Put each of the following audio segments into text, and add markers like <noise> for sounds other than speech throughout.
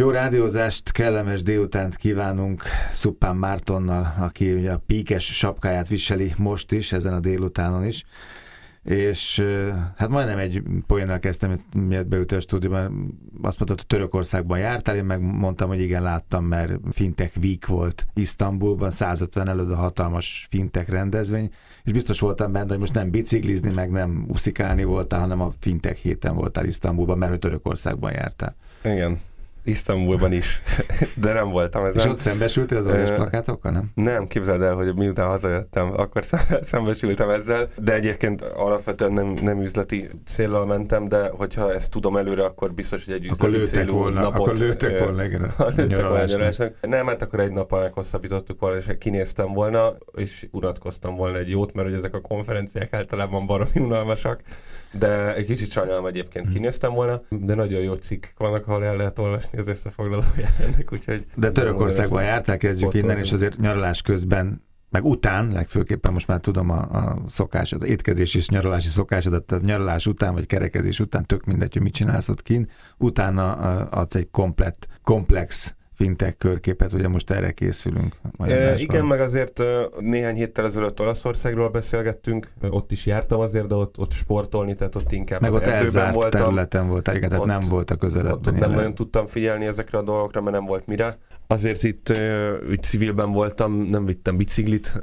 Jó rádiózást, kellemes délutánt kívánunk Szuppán Mártonnal, aki ugye a píkes sapkáját viseli most is, ezen a délutánon is. És hát majdnem egy poénnal kezdtem, miért beült a stúdióban, azt mondta, hogy Törökországban jártál, én meg mondtam, hogy igen, láttam, mert Fintech Week volt Isztambulban, 150 előtt a hatalmas Fintech rendezvény, és biztos voltam benne, hogy most nem biciklizni, meg nem uszikálni voltál, hanem a Fintech héten voltál Isztambulban, mert hogy Törökországban jártál. Igen, Isztambulban is, <laughs> de nem voltam ezen. És ott szembesültél az olyan plakátokkal, nem? Nem, képzeld el, hogy miután hazajöttem, akkor <laughs> szembesültem ezzel, de egyébként alapvetően nem, nem üzleti célral mentem, de hogyha ezt tudom előre, akkor biztos, hogy egy üzleti akkor célú volna, napot... Akkor lőttek volna, igen, a <laughs> nyaralásnak. Nem, hát akkor egy nappal meghosszabbítottuk volna, és kinéztem volna, és unatkoztam volna egy jót, mert hogy ezek a konferenciák általában baromi unalmasak, de egy kicsit sajnálom egyébként hmm. kinéztem volna, de nagyon jó cikk vannak, ahol el lehet olvasni az összefoglalóját ennek, úgyhogy... De Törökországban jártál, kezdjük innen, és azért nyaralás közben meg után, legfőképpen most már tudom a, a szokásod, étkezés és nyaralási szokásodat, tehát nyaralás után, vagy kerekezés után, tök mindegy, hogy mit csinálsz ott kint, utána adsz egy komplett, komplex fintech körképet, ugye most erre készülünk. E, igen, meg azért néhány héttel ezelőtt Olaszországról beszélgettünk, ott is jártam azért, de ott, ott sportolni, tehát ott inkább meg az ott erdőben voltam. területen volt, igen, tehát ott, nem volt a közeledben. Ott, ott nem nagyon tudtam figyelni ezekre a dolgokra, mert nem volt mire. Azért itt úgy civilben voltam, nem vittem biciklit,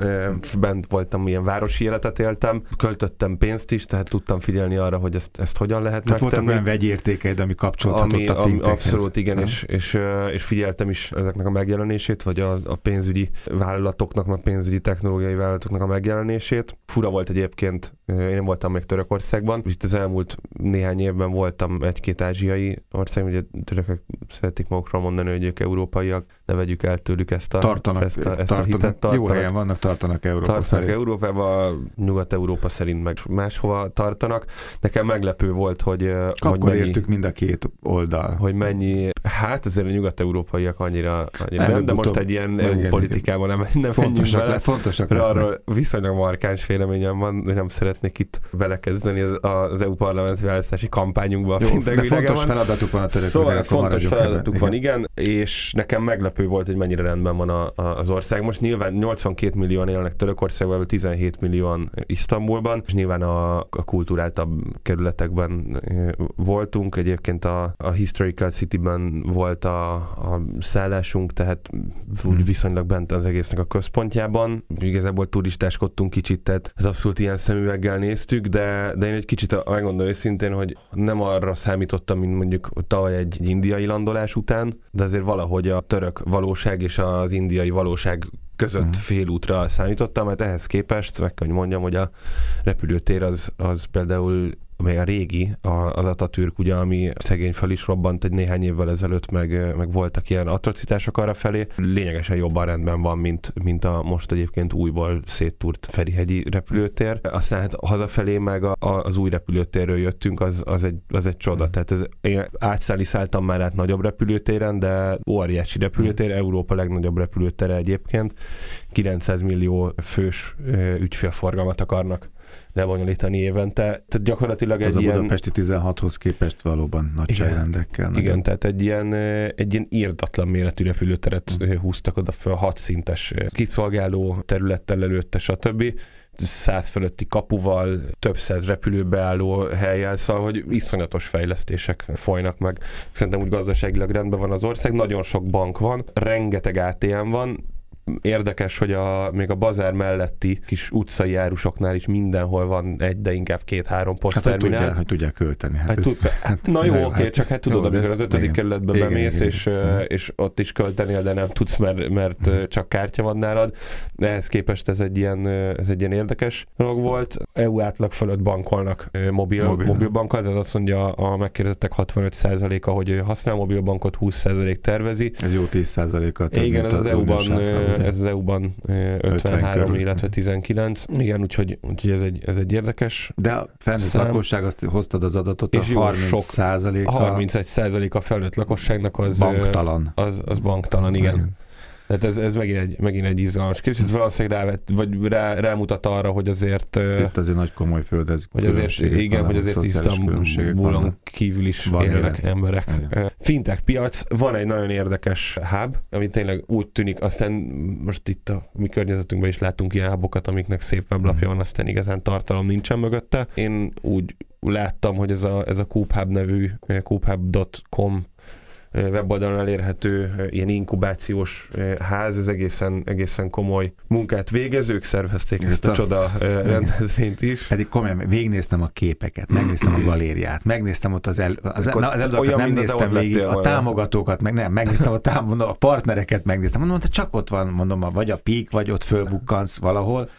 bent voltam, ilyen városi életet éltem, költöttem pénzt is, tehát tudtam figyelni arra, hogy ezt, ezt hogyan lehet tehát megtenni. voltak olyan vegyértékeid, ami kapcsolhatott ami, a fintekhez. Abszolút, igen, és, és, és figyeltem is ezeknek a megjelenését, vagy a, a pénzügyi vállalatoknak, a pénzügyi technológiai vállalatoknak a megjelenését. Fura volt egyébként, én nem voltam még Törökországban, itt az elmúlt néhány évben voltam egy-két ázsiai ország, ugye törökök szeretik magukról mondani, hogy ők európaiak, ne vegyük el tőlük ezt a, tartanak, ezt a, ezt tartanak, a hitet. Tartanak, jó helyen vannak, tartanak Európa Tartanak szerint. Európába, Nyugat-Európa szerint meg máshova tartanak. Nekem meglepő volt, hogy, hogy mennyi, értük mind a két oldal. Hogy mennyi, hát azért a nyugat-európaiak annyira, annyira nem, de most egy ilyen EU politikában nem, nem fontosak, le, fontosak lesznek. Arról viszonylag markáns véleményem van, hogy nem szeretnék itt belekezdeni az, az EU parlamenti választási kampányunkba. Jó, de fontos feladatuk van a török Szóval fontos feladatuk van, igen, és nekem meglepő volt, hogy mennyire rendben van a, a, az ország. Most nyilván 82 millióan élnek Törökországban, 17 millióan Isztambulban, és nyilván a, a kultúráltabb kerületekben voltunk. Egyébként a, a Historical City-ben volt a, a szállásunk, tehát úgy hmm. viszonylag bent az egésznek a központjában. Igazából turistáskodtunk kicsit, tehát ez abszolút ilyen szemüveggel néztük, de, de én egy kicsit megmondom őszintén, hogy nem arra számítottam, mint mondjuk tavaly egy, indiai landolás után, de azért valahogy a török valóság és az indiai valóság között uh-huh. félútra számítottam, mert ehhez képest meg kell, hogy mondjam, hogy a repülőtér az, az például amely a régi, az Atatürk, ugye, ami szegény fel is robbant egy néhány évvel ezelőtt, meg, meg voltak ilyen atrocitások arra felé, lényegesen jobban rendben van, mint, mint a most egyébként újból széttúrt Ferihegyi repülőtér. Aztán hát hazafelé meg a, a, az új repülőtérről jöttünk, az, az, egy, az egy csoda. Mm. Tehát ez, én átszállni szálltam már át nagyobb repülőtéren, de óriási repülőtér, mm. Európa legnagyobb repülőtere egyébként. 900 millió fős ügyfélforgalmat akarnak lebonyolítani évente. Tehát gyakorlatilag egy az ilyen... a budapesti 16-hoz képest valóban nagyságrendekkel. Igen, igen, tehát egy ilyen, egy ilyen írdatlan méretű repülőteret mm. húztak oda föl, hat szintes kiszolgáló területtel előtte, stb száz fölötti kapuval, több száz repülőbeálló helyjel, szóval, hogy iszonyatos fejlesztések folynak meg. Szerintem úgy gazdaságilag rendben van az ország, nagyon sok bank van, rengeteg ATM van, érdekes, hogy a, még a bazár melletti kis utcai járusoknál is mindenhol van egy, de inkább két-három posztterminál. Hát, hogy tudják, hogy tudják költeni. Hát, hát, ez, tud, hát na jó, oké, hát, csak hát tudod, jó, amikor az ötödik kerületbe igen, bemész, igen, és, igen. és ott is költenél, de nem tudsz, mert, mert igen. csak kártya van nálad. Ehhez képest ez egy ilyen, ez egy ilyen érdekes dolog volt. EU átlag fölött bankolnak mobil, mobil. mobilbankkal, tehát azt mondja a megkérdezettek 65%-a, hogy használ mobilbankot, 20% tervezi. Ez jó 10%-a. Igen, ez az EU-ban ez az EU-ban 53, illetve 19. Igen, úgyhogy, úgyhogy ez, egy, ez egy érdekes De a felnőtt szám. lakosság, azt hoztad az adatot, és a 30 sok, százaléka... 31 százalék a felnőtt lakosságnak az banktalan. Az, az banktalan, igen. igen. Tehát ez, ez megint, egy, megint egy izgalmas kérdés. Ez valószínűleg rá, vagy rá, rámutat arra, hogy azért... Itt azért nagy komoly földez. Hogy azért, igen, hogy azért Isztambulon kívül is van élnek igen. emberek. Igen. Fintech piac, van egy nagyon érdekes hub, ami tényleg úgy tűnik, aztán most itt a mi környezetünkben is látunk ilyen hubokat, amiknek szép weblapja van, aztán igazán tartalom nincsen mögötte. Én úgy láttam, hogy ez a, ez a Cubehub nevű, cubehub.com weboldalon elérhető ilyen inkubációs ház, ez egészen, egészen komoly munkát végez, ők szervezték ezt a csoda rendezvényt is. Pedig komolyan végignéztem a képeket, megnéztem a galériát, megnéztem ott az, el, az, na, az előadókat nem néztem végig, a támogatókat, meg nem, megnéztem a, tám, a partnereket, megnéztem, mondom, hogy csak ott van, mondom, vagy a pík, vagy ott fölbukkansz valahol,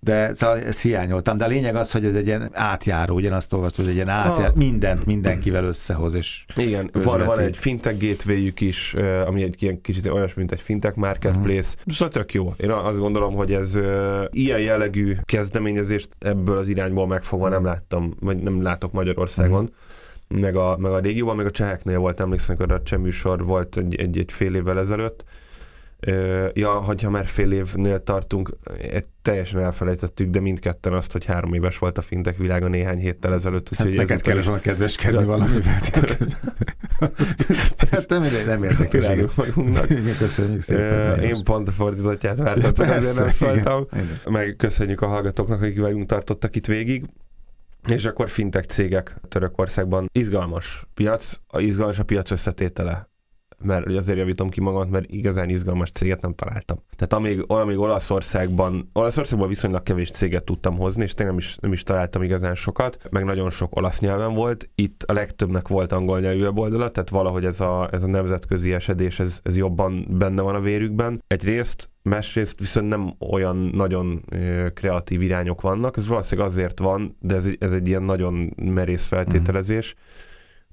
de szóval ezt hiányoltam. De a lényeg az, hogy ez egy ilyen átjáró, ugyanazt olvasod, hogy egy ilyen átjáró, ah. mindent mindenkivel összehoz. És Igen, van, van egy fintech gateway is, ami egy ilyen kicsit olyas, mint egy fintech marketplace. Uh-huh. Szóval tök jó. Én azt gondolom, hogy ez ilyen jellegű kezdeményezést ebből az irányból megfogva nem láttam, vagy nem látok Magyarországon. Uh-huh. Meg a, meg a régióban, meg a cseheknél volt, emlékszem, hogy a cseh műsor volt egy, egy, egy fél évvel ezelőtt, Ja, hogyha már fél évnél tartunk, teljesen elfelejtettük, de mindketten azt, hogy három éves volt a fintek világa néhány héttel ezelőtt. Hát úgyhogy hát neked kellett volna kedveskedni valamivel. <laughs> hát nem, nem értek magunknak. Köszönjük szépen. Én pont a fordítottját vártam, ezért nem szóltam. Meg köszönjük a hallgatóknak, akik velünk tartottak itt végig. És akkor fintek cégek Törökországban. Izgalmas piac, a izgalmas a piac összetétele mert azért javítom ki magamat, mert igazán izgalmas céget nem találtam. Tehát amíg, amíg Olaszországban, Olaszországban viszonylag kevés céget tudtam hozni, és tényleg nem is, nem is találtam igazán sokat, meg nagyon sok olasz nyelven volt. Itt a legtöbbnek volt angol nyelvű weboldala, tehát valahogy ez a, ez a nemzetközi esedés, ez, ez jobban benne van a vérükben. Egyrészt, másrészt viszont nem olyan nagyon kreatív irányok vannak, ez valószínűleg azért van, de ez, ez egy ilyen nagyon merész feltételezés. Mm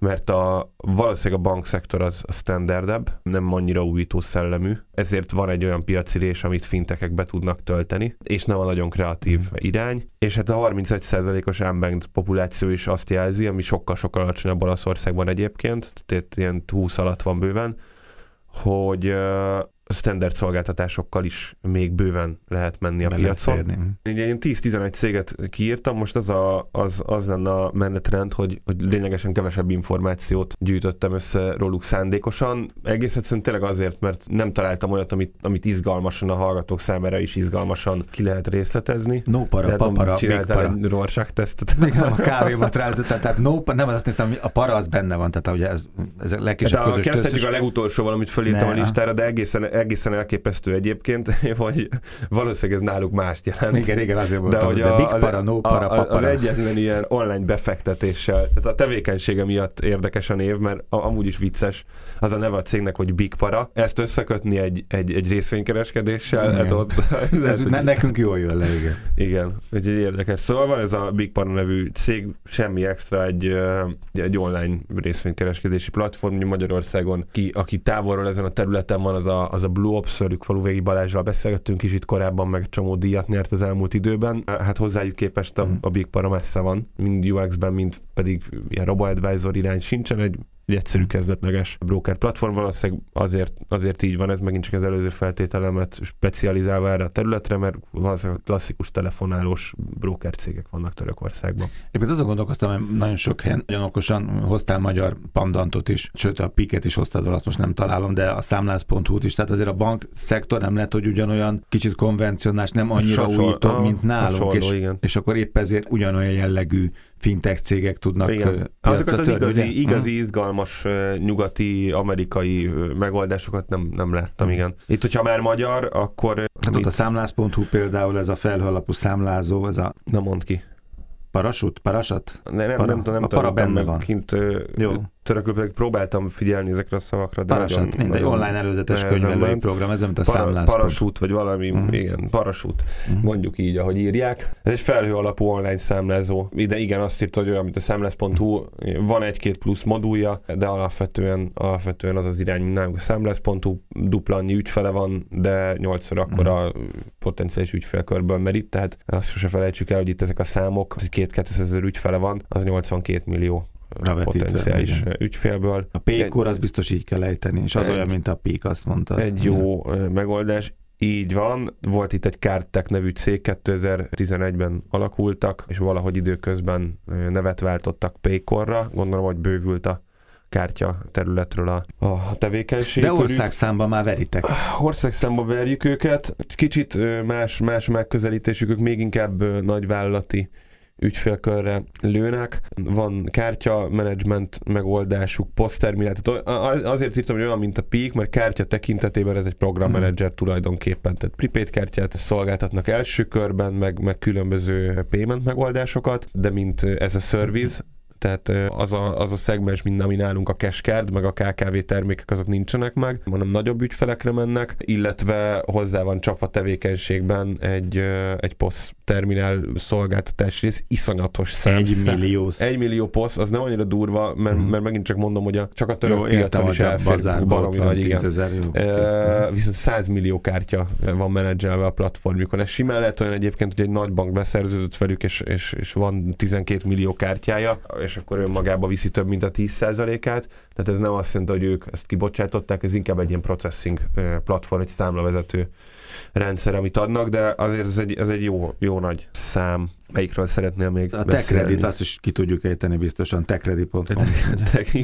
mert a, valószínűleg a bankszektor az a standardebb, nem annyira újító szellemű, ezért van egy olyan piacirés, amit fintekek be tudnak tölteni, és nem a nagyon kreatív mm. irány, és hát a 31%-os unbanked populáció is azt jelzi, ami sokkal-sokkal alacsonyabb Olaszországban egyébként, tehát ilyen 20 alatt van bőven, hogy standard szolgáltatásokkal is még bőven lehet menni a Be piacon. Ugye én 10-11 céget kiírtam, most az, a, az, az lenne a menetrend, hogy, hogy lényegesen kevesebb információt gyűjtöttem össze róluk szándékosan. Egész egyszerűen tényleg azért, mert nem találtam olyat, amit, amit izgalmasan a hallgatók számára is izgalmasan ki lehet részletezni. No para, Lehet, papara, egy Rorschach tesztet. Még nem a kávémat ráltottam, tehát no, nem azt néztem, a para az benne van, tehát ugye ez, ez a legkisebb hát közös Kezdhetjük a legutolsó valamit fölírtam ne, a listára, de egészen egészen elképesztő egyébként, <laughs> hogy valószínűleg ez náluk mást jelent. Igen, igen, azért de, hogy a, big para, no para, a, az egyetlen ilyen online befektetéssel, tehát a tevékenysége miatt érdekes a név, mert amúgy is vicces, az a neve a cégnek, hogy Big Para. Ezt összekötni egy, egy, egy részvénykereskedéssel, igen. hát ott... ez <laughs> ne, nekünk jól jön le, igen. Igen, egy érdekes. Szóval van ez a Big Para nevű cég, semmi extra, egy, egy online részvénykereskedési platform, Magyarországon, ki, aki távolról ezen a területen van, az a, az a Blue Ops, Szörük Faluvégi Balázsral beszélgettünk is itt korábban, meg csomó díjat nyert az elmúlt időben. Hát hozzájuk képest a, a Big Para messze van, mind UX-ben, mind pedig ilyen robo-advisor irány sincsen, egy egy egyszerű kezdetleges broker platform. Valószínűleg azért, azért így van, ez megint csak az előző feltételemet specializálva erre a területre, mert valószínűleg klasszikus telefonálós broker cégek vannak Törökországban. Éppen azon gondolkoztam, hogy nagyon sok helyen nagyon okosan hoztál magyar pandantot is, sőt a piket is hoztad, azt most nem találom, de a számlász.hu-t is, tehát azért a bank szektor nem lehet, hogy ugyanolyan kicsit konvencionális, nem annyira újító, mint nálunk, és, igen. és akkor épp ezért ugyanolyan jellegű fintech cégek tudnak Igen. Azokat az igazi, ugye? igazi izgalmas nyugati, amerikai megoldásokat nem, nem láttam, igen. Itt, hogyha már magyar, akkor... Hát ott a számlász.hu például ez a felhőalapú számlázó, ez a... Nem mond ki. Parasut? Parasat? Ne, nem, para, nem, nem, nem a para benne van. Kint, Jó törökül próbáltam figyelni ezekre a szavakra. De Parasat, nagyon, mindegy, nagyon online előzetes könyvelői program, ez mint a para, számlász. Parasút, vagy valami, uh-huh. igen, parasút, uh-huh. mondjuk így, ahogy írják. Ez egy felhő alapú online számlázó. Ide igen, azt írta, hogy olyan, mint a számlász.hu, van egy-két plusz modulja, de alapvetően, alapvetően az az irány, mint nálunk a számlász.hu, dupla annyi ügyfele van, de nyolcszor akkor a potenciális ügyfélkörből merít, tehát azt sose felejtsük el, hogy itt ezek a számok, hogy két 200 ezer ügyfele van, az 82 millió potenciális igen. ügyfélből. A pékor az biztos így kell ejteni, és az egy, olyan, mint a pék, azt mondta. Egy jó megoldás. Így van, volt itt egy Kártek nevű cég, 2011-ben alakultak, és valahogy időközben nevet váltottak Paycorra, gondolom, hogy bővült a kártya területről a, a tevékenység. De országszámban már veritek. Országszámban verjük őket. Kicsit más, más megközelítésük, ők még inkább nagyvállalati ügyfélkörre lőnek. Van kártya menedzsment megoldásuk, poszterminál. Tehát azért írtam, hogy olyan, mint a Peak, mert kártya tekintetében ez egy programmenedzser hmm. tulajdonképpen. Tehát prepaid kártyát szolgáltatnak első körben, meg, meg különböző payment megoldásokat, de mint ez a service, tehát az a, az a szegmens, mint ami nálunk a Cashcard, meg a KKV termékek, azok nincsenek meg, hanem nagyobb ügyfelekre mennek, illetve hozzá van csapva tevékenységben egy, egy POS terminál szolgáltatás rész, iszonyatos szám. Egy millió. Egy millió POS, az nem annyira durva, mert, hmm. mert megint csak mondom, hogy a, csak a török jó, piacon is elfér, baromi nagy, igen. Ezer, jó, viszont 100 millió kártya van menedzselve a platformjukon. Ez simán lehet olyan egyébként, hogy egy nagy bank beszerződött velük, és, és, és van 12 millió kártyája, és és akkor önmagába viszi több, mint a 10%-át. Tehát ez nem azt jelenti, hogy ők ezt kibocsátották, ez inkább egy ilyen processing platform, egy számlavezető rendszer, amit adnak, de azért ez egy, ez egy jó, jó nagy szám. Melyikről szeretnél még A Techredit, azt is ki tudjuk ejteni biztosan, techredit.com.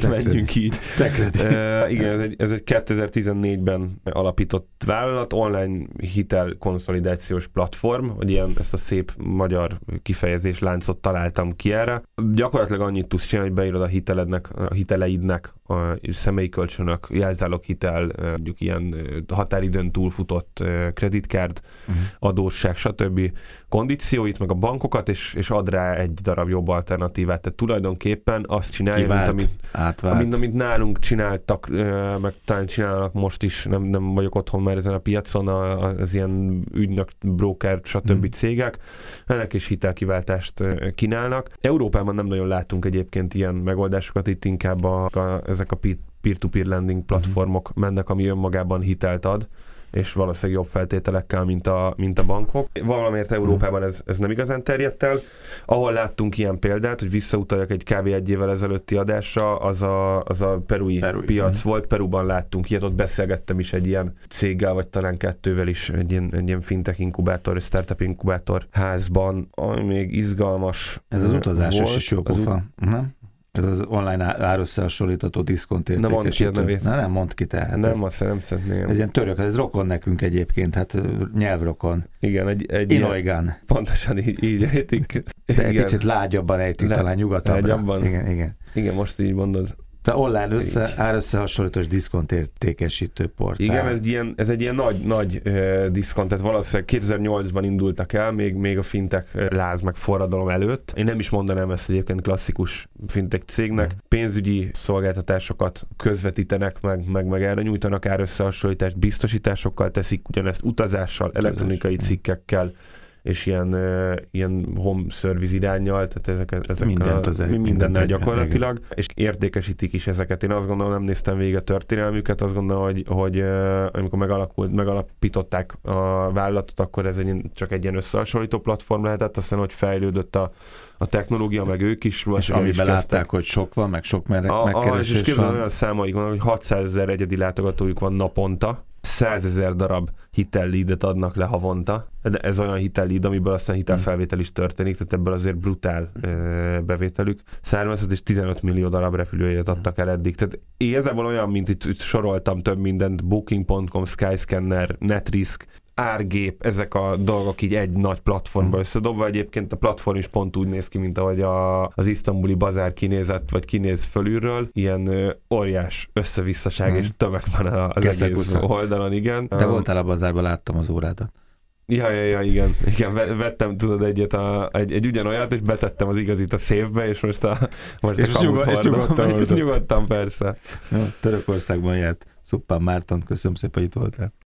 Te, menjünk így. Techredit. Uh, igen, ez egy, ez egy 2014-ben alapított vállalat, online hitel konszolidációs platform, hogy ilyen ezt a szép magyar kifejezés láncot találtam ki erre. Gyakorlatilag annyit tudsz csinálni, hogy beírod a hitelednek, a hiteleidnek, a személyi kölcsönök, jelzálog hitel, mondjuk ilyen határidőn túlfutott kreditkárd, uh-huh. adósság, stb. kondícióit, meg a bankokat, és, és ad rá egy darab jobb alternatívát. Tehát tulajdonképpen azt csinálja, Kivált, mint amit, amit, amit nálunk csináltak, meg talán csinálnak most is, nem, nem vagyok otthon már ezen a piacon, az ilyen ügynök, broker, stb. Hmm. cégek, ennek is hitelkiváltást kínálnak. Európában nem nagyon látunk egyébként ilyen megoldásokat, itt inkább a, a, ezek a peer-to-peer lending platformok hmm. mennek, ami önmagában hitelt ad és valószínűleg jobb feltételekkel, mint a, mint a bankok. Valamiért Európában ez, ez nem igazán terjedt el. Ahol láttunk ilyen példát, hogy visszautaljak egy kb. egy évvel ezelőtti adásra, az a, az a perui, perui piac mm. volt. Peruban láttunk ilyet, ott beszélgettem is egy ilyen céggel, vagy talán kettővel is, egy ilyen, egy ilyen fintech inkubátor, startup inkubátor házban, ami még izgalmas Ez az utazásos is jó pofa, nem? Ez az online árösszehasonlítható diszkont Nem mond ki a. Na, nem mond ki tehát. Nem, ez, azt nem szeretném. Ez ilyen török, ez rokon nekünk egyébként, hát nyelvrokon. Igen, egy, egy Inoigán. Ilyen, pontosan így, így ejtik. De egy picit lágyabban ejtik, Le, talán nyugatabbra. Lágyabban. Igen, igen. Igen, most így mondod. Te online össze, árösszehasonlítós diszkont értékesítő portál. Igen, ez, ilyen, ez egy ilyen nagy, nagy uh, diszkont, tehát valószínűleg 2008-ban indultak el, még, még a fintek láz meg forradalom előtt. Én nem is mondanám ezt egyébként klasszikus fintek cégnek. Mm. Pénzügyi szolgáltatásokat közvetítenek, meg, meg, meg erre nyújtanak árösszehasonlítást, biztosításokkal teszik ugyanezt utazással, elektronikai cikkekkel, és ilyen, ilyen home service irányjal, tehát ezek, ezek mindent a, az egy, mindennel gyakorlatilag, igen. és értékesítik is ezeket. Én azt gondolom, nem néztem végig a történelmüket, azt gondolom, hogy, hogy amikor megalakult, megalapították a vállalatot, akkor ez egy, csak egy ilyen összehasonlító platform lehetett, aztán hogy fejlődött a, a technológia, meg ők is. És amiben látták, hogy sok van, meg sok merek, a, megkeresés a, és, és van. olyan számaik van, hogy 600 ezer egyedi látogatójuk van naponta, 100 ezer darab hitellídet adnak le havonta. De ez olyan hitellíd, amiből aztán hitelfelvétel is történik, tehát ebből azért brutál bevételük származott, és 15 millió darab repülőjét adtak el eddig. Tehát igazából olyan, mint itt, itt soroltam több mindent, Booking.com, Skyscanner, Netrisk, árgép, ezek a dolgok így egy nagy platformba hmm. összedobva. Egyébként a platform is pont úgy néz ki, mint ahogy a, az isztambuli bazár kinézett, vagy kinéz fölülről. Ilyen ö, óriás összevisszaság hmm. és tömeg van az Keszek egész oldalon, igen. Te um, voltál a bazárban, láttam az órádat. Ja, ja, ja, igen. <laughs> igen. Vettem, tudod, egyet, a, egy, egy ugyanolyat, és betettem az igazit a széfbe, és most a, most és a nyugod, és nyugodtan, <laughs> és nyugodtan, persze. Ja, Törökországban járt. Szuppán Márton, köszönöm szépen, hogy itt voltál.